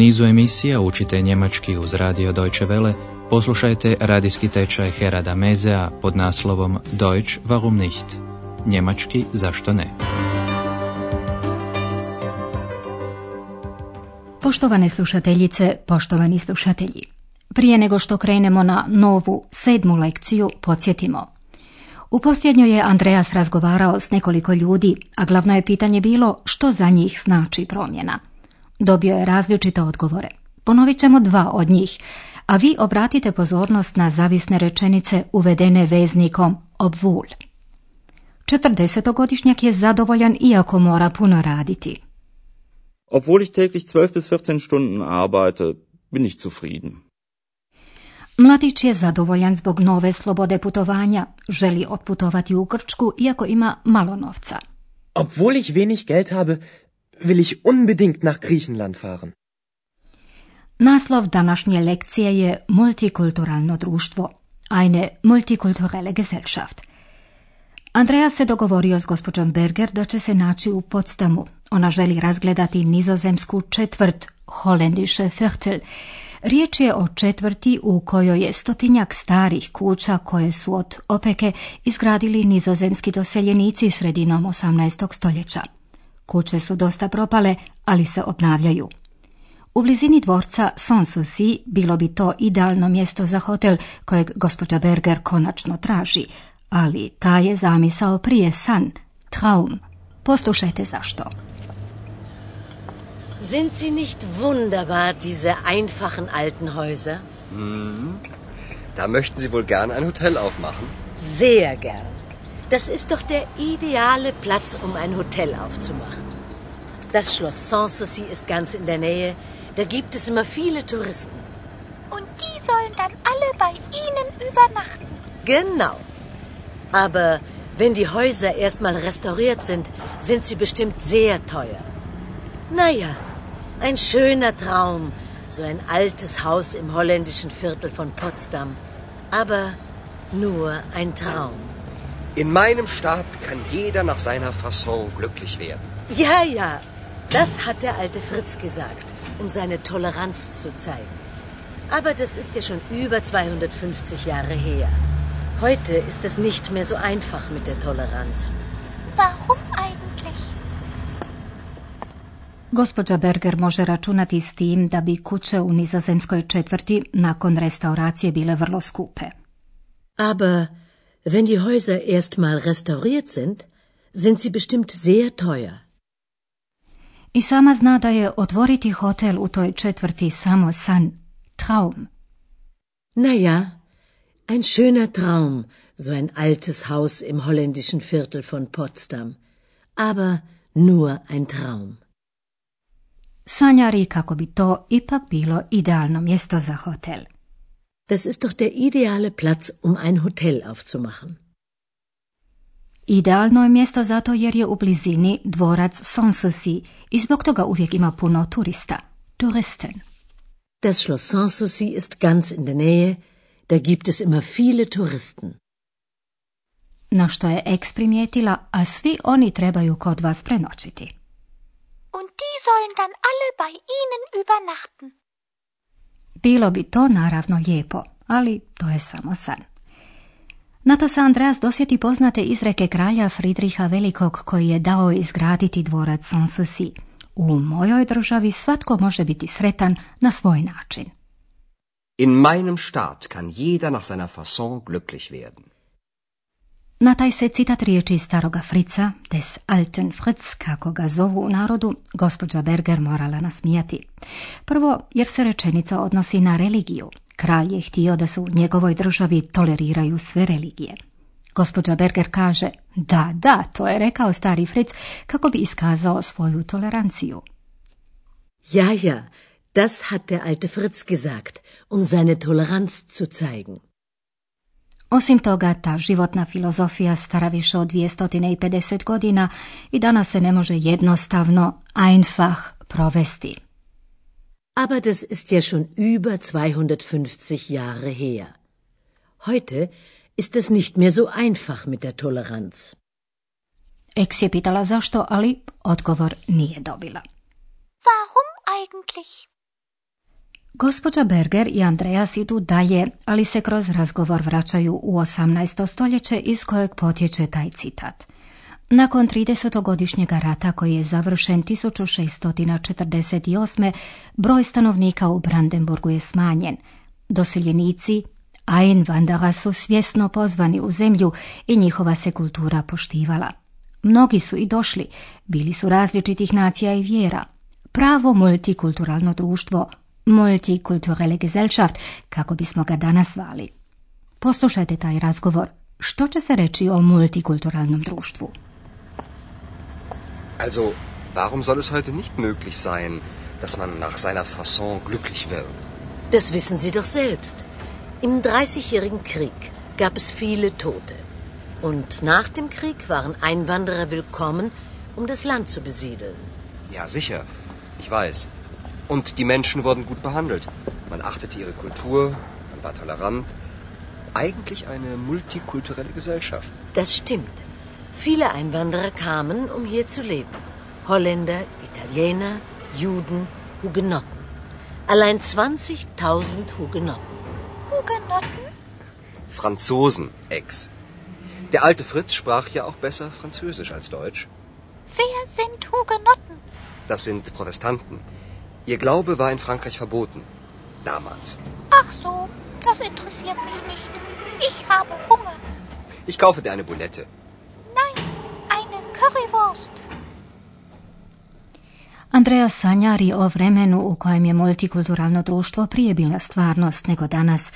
nizu emisija učite njemački uz radio Deutsche Welle, poslušajte radijski tečaj Herada Mezea pod naslovom Deutsch warum nicht? Njemački zašto ne? Poštovane slušateljice, poštovani slušatelji. Prije nego što krenemo na novu, sedmu lekciju, podsjetimo. U posljednjoj je Andreas razgovarao s nekoliko ljudi, a glavno je pitanje bilo što za njih znači promjena. Dobio je različite odgovore. Ponovit ćemo dva od njih, a vi obratite pozornost na zavisne rečenice uvedene veznikom obvul. Četrdesetogodišnjak je zadovoljan iako mora puno raditi. Obwohl ich täglich 12 bis 14 Stunden arbeite, bin ich zufrieden. Mladić je zadovoljan zbog nove slobode putovanja, želi otputovati u Grčku iako ima malo novca. Obwohl ich wenig Geld habe, will ich unbedingt nach Griechenland fahren. Naslov današnje lekcije je Multikulturalno društvo, eine multikulturelle Gesellschaft. Andreja se dogovorio s gospođom Berger da će se naći u Podstamu. Ona želi razgledati nizozemsku četvrt Hollendische Viertel. Riječ je o četvrti u kojoj je stotinjak starih kuća koje su od opeke izgradili nizozemski doseljenici sredinom 18. stoljeća. Kuće su dosta propale, ali se obnavljaju. U blizini dvorca Sanssouci bilo bi to idealno mjesto za hotel kojeg gospođa Berger konačno traži, ali ta je zamisao prije san, traum. Poslušajte zašto. Sind sie nicht wunderbar, diese einfachen alten Häuser? Hm. Da möchten Sie wohl gern ein Hotel aufmachen? Sehr gern. Das ist doch der ideale Platz, um ein Hotel aufzumachen. Das Schloss Sanssouci ist ganz in der Nähe. Da gibt es immer viele Touristen. Und die sollen dann alle bei Ihnen übernachten. Genau. Aber wenn die Häuser erstmal restauriert sind, sind sie bestimmt sehr teuer. Naja, ein schöner Traum, so ein altes Haus im holländischen Viertel von Potsdam. Aber nur ein Traum. In meinem Staat kann jeder nach seiner Fasson glücklich werden. Ja, ja, das hat der alte Fritz gesagt, um seine Toleranz zu zeigen. Aber das ist ja schon über 250 Jahre her. Heute ist es nicht mehr so einfach mit der Toleranz. Warum eigentlich? Gospođa Berger može računati s tim da bi kuće u nizozemskoj četvrti nakon restauracije bile vrlo skupe. Aber wenn die Häuser erstmal restauriert sind, sind sie bestimmt sehr teuer. I sama zna da je otvoriti hotel u toj četvrti samo san, traum. Naja, ein schöner Traum, so ein altes Haus im holländischen Viertel von Potsdam. Aber nur ein Traum. Sanjari kako bi to ipak bilo idealno mjesto za hotel. Das ist doch der ideale Platz, um ein Hotel aufzumachen. Idealno je mjesto zato jer je u blizini dvorac Sanssouci i zbog toga uvijek ima puno turista, Touristen. Das Schloss Sanssouci ist ganz in der Nähe, da gibt es immer viele Touristen. Na što je ex primijetila, a svi oni trebaju kod vas prenoćiti. Und die sollen dann alle bei Ihnen übernachten. Bilo bi to naravno lijepo, ali to je samo san. Na to se Andreas dosjeti poznate izreke kralja Friedricha Velikog koji je dao izgraditi dvorac Sanssouci. U mojoj državi svatko može biti sretan na svoj način. In meinem Staat kann jeder nach seiner Fasson glücklich werden. Na taj se citat riječi staroga Frica, des alten Fritz, kako ga zovu u narodu, gospođa Berger morala nasmijati. Prvo, jer se rečenica odnosi na religiju. Kralj je htio da se u njegovoj državi toleriraju sve religije. Gospođa Berger kaže, da, da, to je rekao stari Fritz kako bi iskazao svoju toleranciju. Ja, ja, das hat der alte Fritz gesagt, um seine Toleranz zu zeigen. Osim toga, ta životna filozofija stara više od 250 godina i danas se ne može jednostavno einfach provesti. Aber das ist ja schon über 250 Jahre her. Heute ist es nicht mehr so einfach mit der Toleranz. Ex je pitala zašto, ali odgovor nije dobila. Warum eigentlich? Gospođa Berger i Andreas idu dalje, ali se kroz razgovor vraćaju u 18. stoljeće iz kojeg potječe taj citat. Nakon 30-godišnjega rata koji je završen 1648. broj stanovnika u Brandenburgu je smanjen. Doseljenici Einwandera su svjesno pozvani u zemlju i njihova se kultura poštivala. Mnogi su i došli, bili su različitih nacija i vjera. Pravo multikulturalno društvo, multikulturelle Gesellschaft, kako bismo ga danas zvali. Poslušajte taj razgovor. Što će se reći o multikulturalnom društvu? Also, warum soll es heute nicht möglich sein, dass man nach seiner Fasson glücklich wird? Das wissen Sie doch selbst. Im Dreißigjährigen Krieg gab es viele Tote. Und nach dem Krieg waren Einwanderer willkommen, um das Land zu besiedeln. Ja, sicher. Ich weiß. Und die Menschen wurden gut behandelt. Man achtete ihre Kultur, man war tolerant. Eigentlich eine multikulturelle Gesellschaft. Das stimmt. Viele Einwanderer kamen, um hier zu leben. Holländer, Italiener, Juden, Hugenotten. Allein 20.000 Hugenotten. Hugenotten? Franzosen, Ex. Der alte Fritz sprach ja auch besser Französisch als Deutsch. Wer sind Hugenotten? Das sind Protestanten. Ihr Glaube war in Frankreich verboten. Damals. Ach so, das interessiert mich nicht. Ich habe Hunger. Ich kaufe dir eine Bulette. Nein, eine Currywurst. Andreja sanjari o vremenu u kojem je multikulturalno društvo prije bila stvarnost nego danas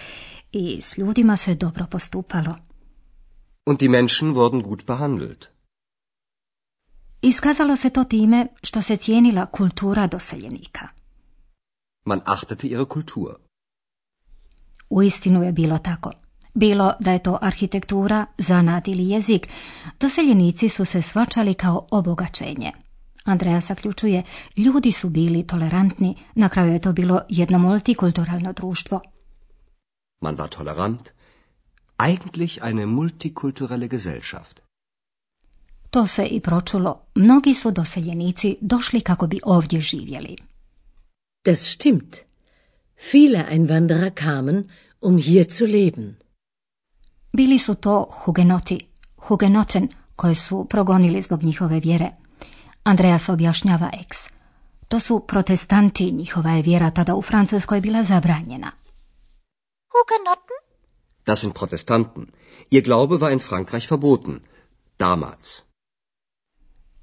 i s ljudima se dobro postupalo. Und die Menschen wurden gut behandelt. Iskazalo se to time što se cijenila kultura doseljenika. Man achtete ihre Kultur. U istinu je bilo tako. Bilo da je to arhitektura, zanat ili jezik, doseljenici su se svačali kao obogaćenje. Andreja zaključuje, ljudi su bili tolerantni, na kraju je to bilo jedno multikulturalno društvo. Man war tolerant. Eigentlich eine multikulturelle Gesellschaft. To se i pročulo. Mnogi su doseljenici došli kako bi ovdje živjeli. Das stimmt. Viele Einwanderer kamen, um hier zu leben. Bili su to hugenoti, hugenoten, koje su progonili zbog njihove vjere. Andreas objašnjava eks. To su protestanti, njihova je vjera tada u Francuskoj bila zabranjena. Hugenotten? Das sind Protestanten. Ihr Glaube war in Frankreich verboten. Damals.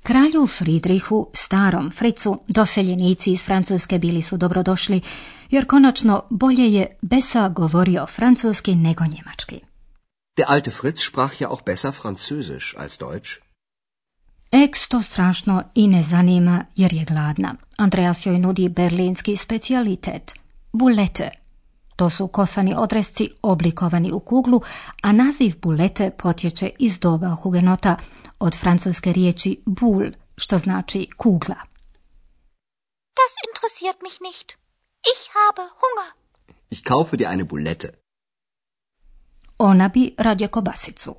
Kralju Friedrichu, starom Fricu, doseljenici iz Francuske bili su dobrodošli, jer konačno bolje je Besa govorio francuski nego njemački. Der alte Fritz sprach ja auch besser Französisch als Deutsch. Eks to strašno i ne zanima jer je gladna. Andreas joj nudi berlinski specijalitet, bulete. To su kosani odresci oblikovani u kuglu, a naziv bulete potječe iz doba hugenota, od francuske riječi bul, što znači kugla. Das interessiert mich nicht. Ich habe Hunger. Ich kaufe dir eine Bulette. Ona bi radje kobasicu.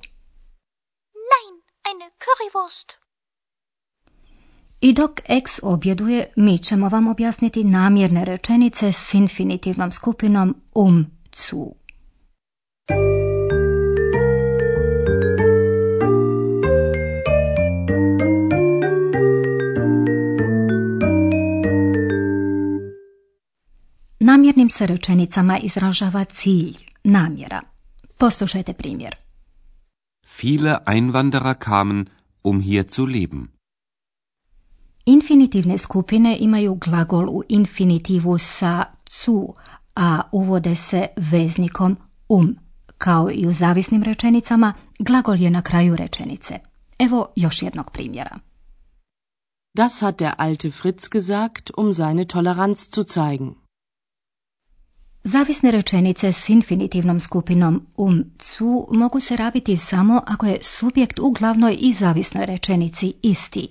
Nein, eine Currywurst. I dok ex objeduje, mi ćemo vam objasniti namjerne rečenice s infinitivnom skupinom um zu. Namjernim se rečenicama izražava cilj, namjera. Poslušajte primjer. Viele Einwanderer kamen, um hier zu leben. Infinitivne skupine imaju glagol u infinitivu sa cu, a uvode se veznikom um. Kao i u zavisnim rečenicama, glagol je na kraju rečenice. Evo još jednog primjera. Das hat der alte Fritz gesagt, um seine Toleranz zu zeigen. Zavisne rečenice s infinitivnom skupinom um cu mogu se rabiti samo ako je subjekt u glavnoj i zavisnoj rečenici isti.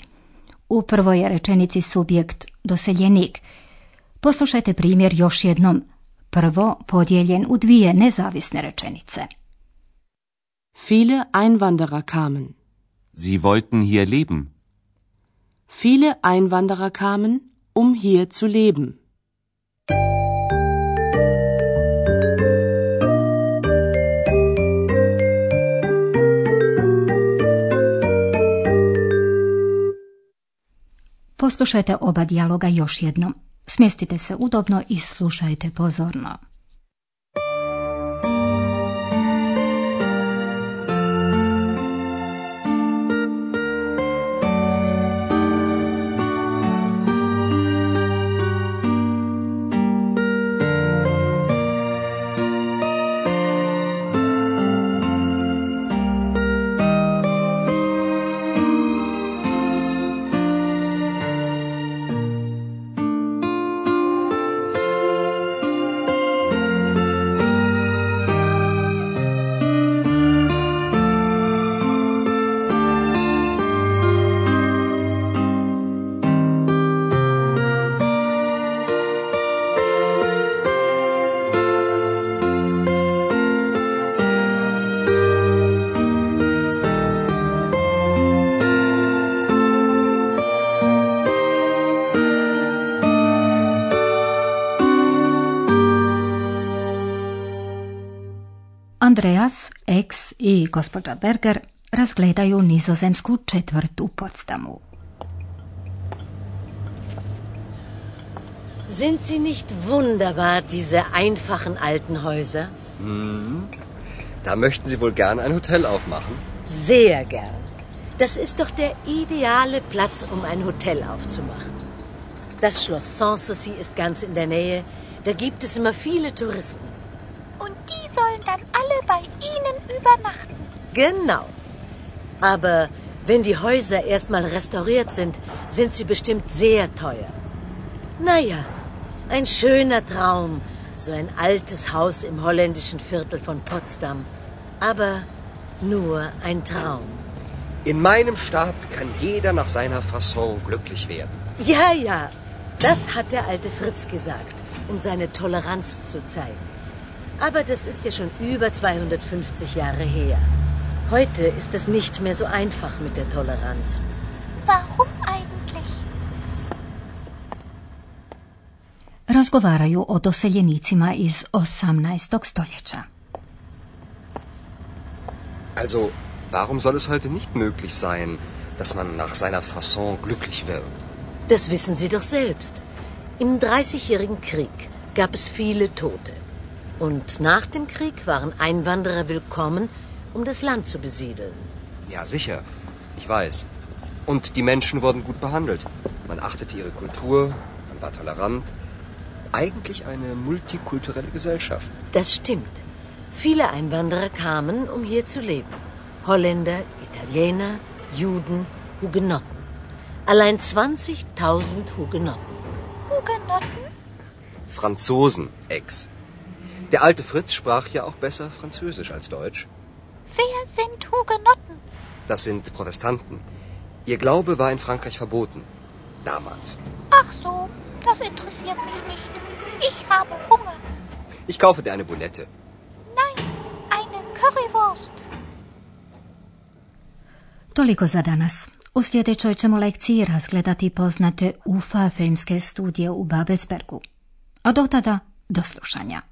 U prvoj je rečenici subjekt doseljenik. Poslušajte primjer još jednom. Prvo podijeljen u dvije nezavisne rečenice. Viele Einwanderer kamen. Sie wollten hier leben. Viele Einwanderer kamen, um hier zu leben. Poslušajte oba dijaloga još jednom. Smjestite se udobno i slušajte pozorno. Andreas, Ex i gospođa Berger razgledaju nizozemsku četvrtu podstamu. Sind sie nicht wunderbar, diese einfachen alten Häuser? Hm. Da möchten Sie wohl gern ein Hotel aufmachen? Sehr gern. Das ist doch der ideale Platz, um ein Hotel aufzumachen. Das Schloss Sanssouci ist ganz in der Nähe. Da gibt es immer viele Touristen. Und die sollen dann alle bei Ihnen übernachten. Genau. Aber wenn die Häuser erstmal restauriert sind, sind sie bestimmt sehr teuer. Naja, ein schöner Traum, so ein altes Haus im holländischen Viertel von Potsdam. Aber nur ein Traum. In meinem Staat kann jeder nach seiner Fasson glücklich werden. Ja, ja, das hat der alte Fritz gesagt, um seine Toleranz zu zeigen. Aber das ist ja schon über 250 Jahre her. Heute ist es nicht mehr so einfach mit der Toleranz. Warum eigentlich? Razgovaraju o doseljenicima iz 18. stoljeća. Also, warum soll es heute nicht möglich sein, dass man nach seiner Fasson glücklich wird? Das wissen Sie doch selbst. Im Dreißigjährigen Krieg gab es viele Tote. Und nach dem Krieg waren Einwanderer willkommen, um das Land zu besiedeln. Ja, sicher. Ich weiß. Und die Menschen wurden gut behandelt. Man achtete ihre Kultur, man war tolerant. Eigentlich eine multikulturelle Gesellschaft. Das stimmt. Viele Einwanderer kamen, um hier zu leben. Holländer, Italiener, Juden, Hugenotten. Allein 20.000 Hugenotten. Hugenotten? Franzosen, Ex. Der alte Fritz sprach ja auch besser Französisch als Deutsch. Wer sind Hugenotten? Das sind Protestanten. Ihr Glaube war in Frankreich verboten. Damals. Ach so, das interessiert mich nicht. Ich habe Hunger. Ich kaufe dir eine Bulette. Nein, eine Currywurst. Toliko za danas. U sljedećoj ćemo lekciji razgledati poznate UFA filmske studije u Babelsbergu. A do tada, do slušanja.